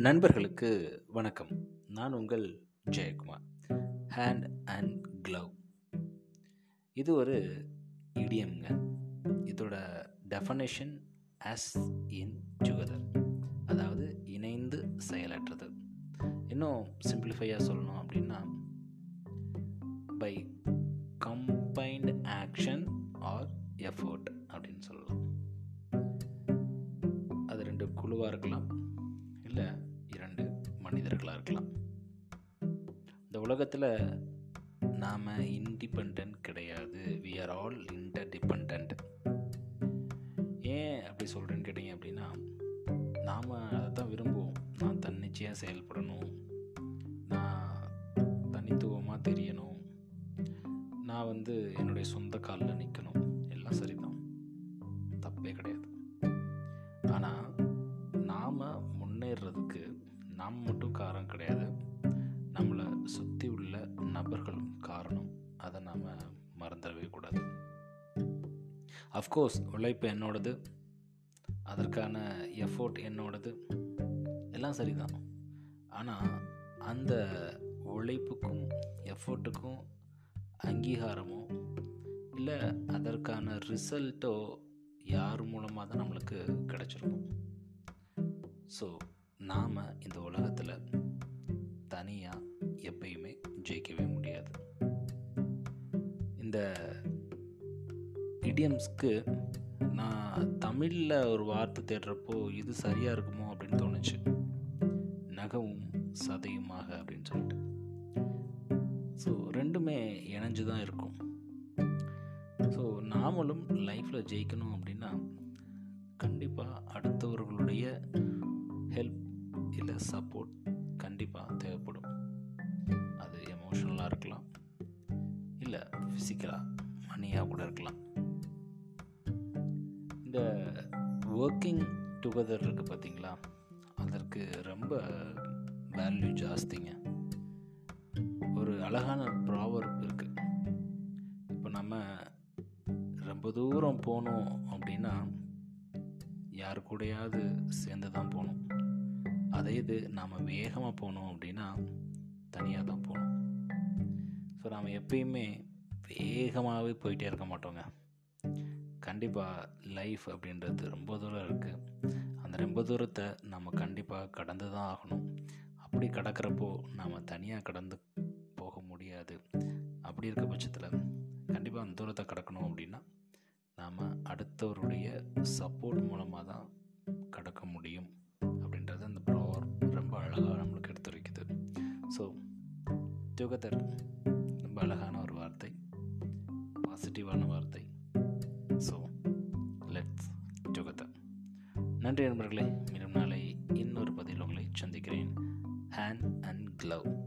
நண்பர்களுக்கு வணக்கம். நான் உங்கள் ஜெயக்குமார். ஹேண்ட் அண்ட் க்ளவ் இது ஒரு இடியம்ங்க. இதோட டெஃபனேஷன் ஆஸ் இன் ஜுகதர் அதாவது இணைந்து செயலற்றது. இன்னும் சிம்பிளிஃபையாக சொல்லணும் அப்படின்னா by combined action or effort அப்படின்னு சொல்லலாம். அது ரெண்டு குழுவாக இருக்கலாம். இல்லை மனிதர்களாக இருக்கலாம். இந்த உலகத்தில் நாம் இன்டிபெண்ட் கிடையாது. We are all interdependent ஏன் அப்படி சொல்கிறேன்னு கேட்டிங்க அப்படின்னா நாம் அதை தான் விரும்புவோம். நான் தன்னிச்சையாக செயல்படணும். நான் தனித்துவமாக தெரியணும். நான் வந்து என்னுடைய சொந்த காலில் நிற்கணும் நாம் மட்டும் காரணம் கிடையாது. நம்மளை சுற்றி உள்ள நபர்களும் காரணம். அதை நாம் மறந்துடவே கூடாது. அஃப்கோர்ஸ் உழைப்பு என்னோடது. அதற்கான எஃபோர்ட் என்னோடது. எல்லாம் சரிதான். ஆனால் அந்த உழைப்புக்கும் எஃபோர்ட்டுக்கும் அங்கீகாரமோ இல்லை அதற்கான ரிசல்ட்டோ யார் மூலமாக தான் நம்மளுக்கு கிடச்சிருக்கும்? ஸோ நாம் இந்த உலகத்தில் தனியாக எப்பயுமே ஜெயிக்கவே முடியாது. இந்த இடியம்ஸ்க்கு நான் தமிழில் ஒரு வார்த்தை தேடுறப்போ இது சரியாக இருக்குமோ அப்படின்னு தோணுச்சு. நகவும் சதையுமாக அப்படின்னு சொல்லிட்டு. ஸோ ரெண்டுமே இணைஞ்சு தான் இருக்கும். ஸோ நாமளும் லைஃப்பில் ஜெயிக்கணும் அப்படின்னா கண்டிப்பாக அடுத்தவர்களுடைய இல்லை ஃபிசிக்கலாக மணியாக கூட இருக்கலாம். இந்த ஒர்க்கிங் டுகெதர் இருக்குது பார்த்தீங்களா? அதற்கு ரொம்ப வேல்யூ ஜாஸ்திங்க. ஒரு அழகான ப்ராவர் இருக்குது இப்போ நம்ம ரொம்ப தூரம் போனோம் அப்படின்னா யார் கூடயாவது சேர்ந்து தான் போகணும். அதே இது நாம் வேகமாக போனோம் அப்படின்னா தனியாக தான் போகணும். ஸோ நாம் எப்பயுமே வேகமாகவே போயிட்டே இருக்க மாட்டோங்க. கண்டிப்பாக லைஃப் அப்படின்றது ரொம்ப தூரம் இருக்குது அந்த ரொம்ப தூரத்தை நம்ம கண்டிப்பாக கடந்து தான் ஆகணும். அப்படி கடக்கிறப்போ நாம் தனியாக கடந்து போக முடியாது. அப்படி இருக்க பட்சத்தில் கண்டிப்பாக அந்த தூரத்தை கடக்கணும் அப்படின்னா நாம் அடுத்தவருடைய சப்போர்ட் மூலமாக தான் கடக்க முடியும் அப்படின்றது அந்த ப்ரோவர் ரொம்ப அழகாக நம்மளுக்கு எடுத்து வைக்குது ஸோ டுகெதர் ரொம்ப அழகான ஒரு வார்த்தை. பாசிட்டிவான வார்த்தை. ஸோ லெட்ஸ் டுகெதர் நன்றி நண்பர்களே மீண்டும் நாளை இன்னொரு பதில் உங்களை சந்திக்கிறேன். Hand and glove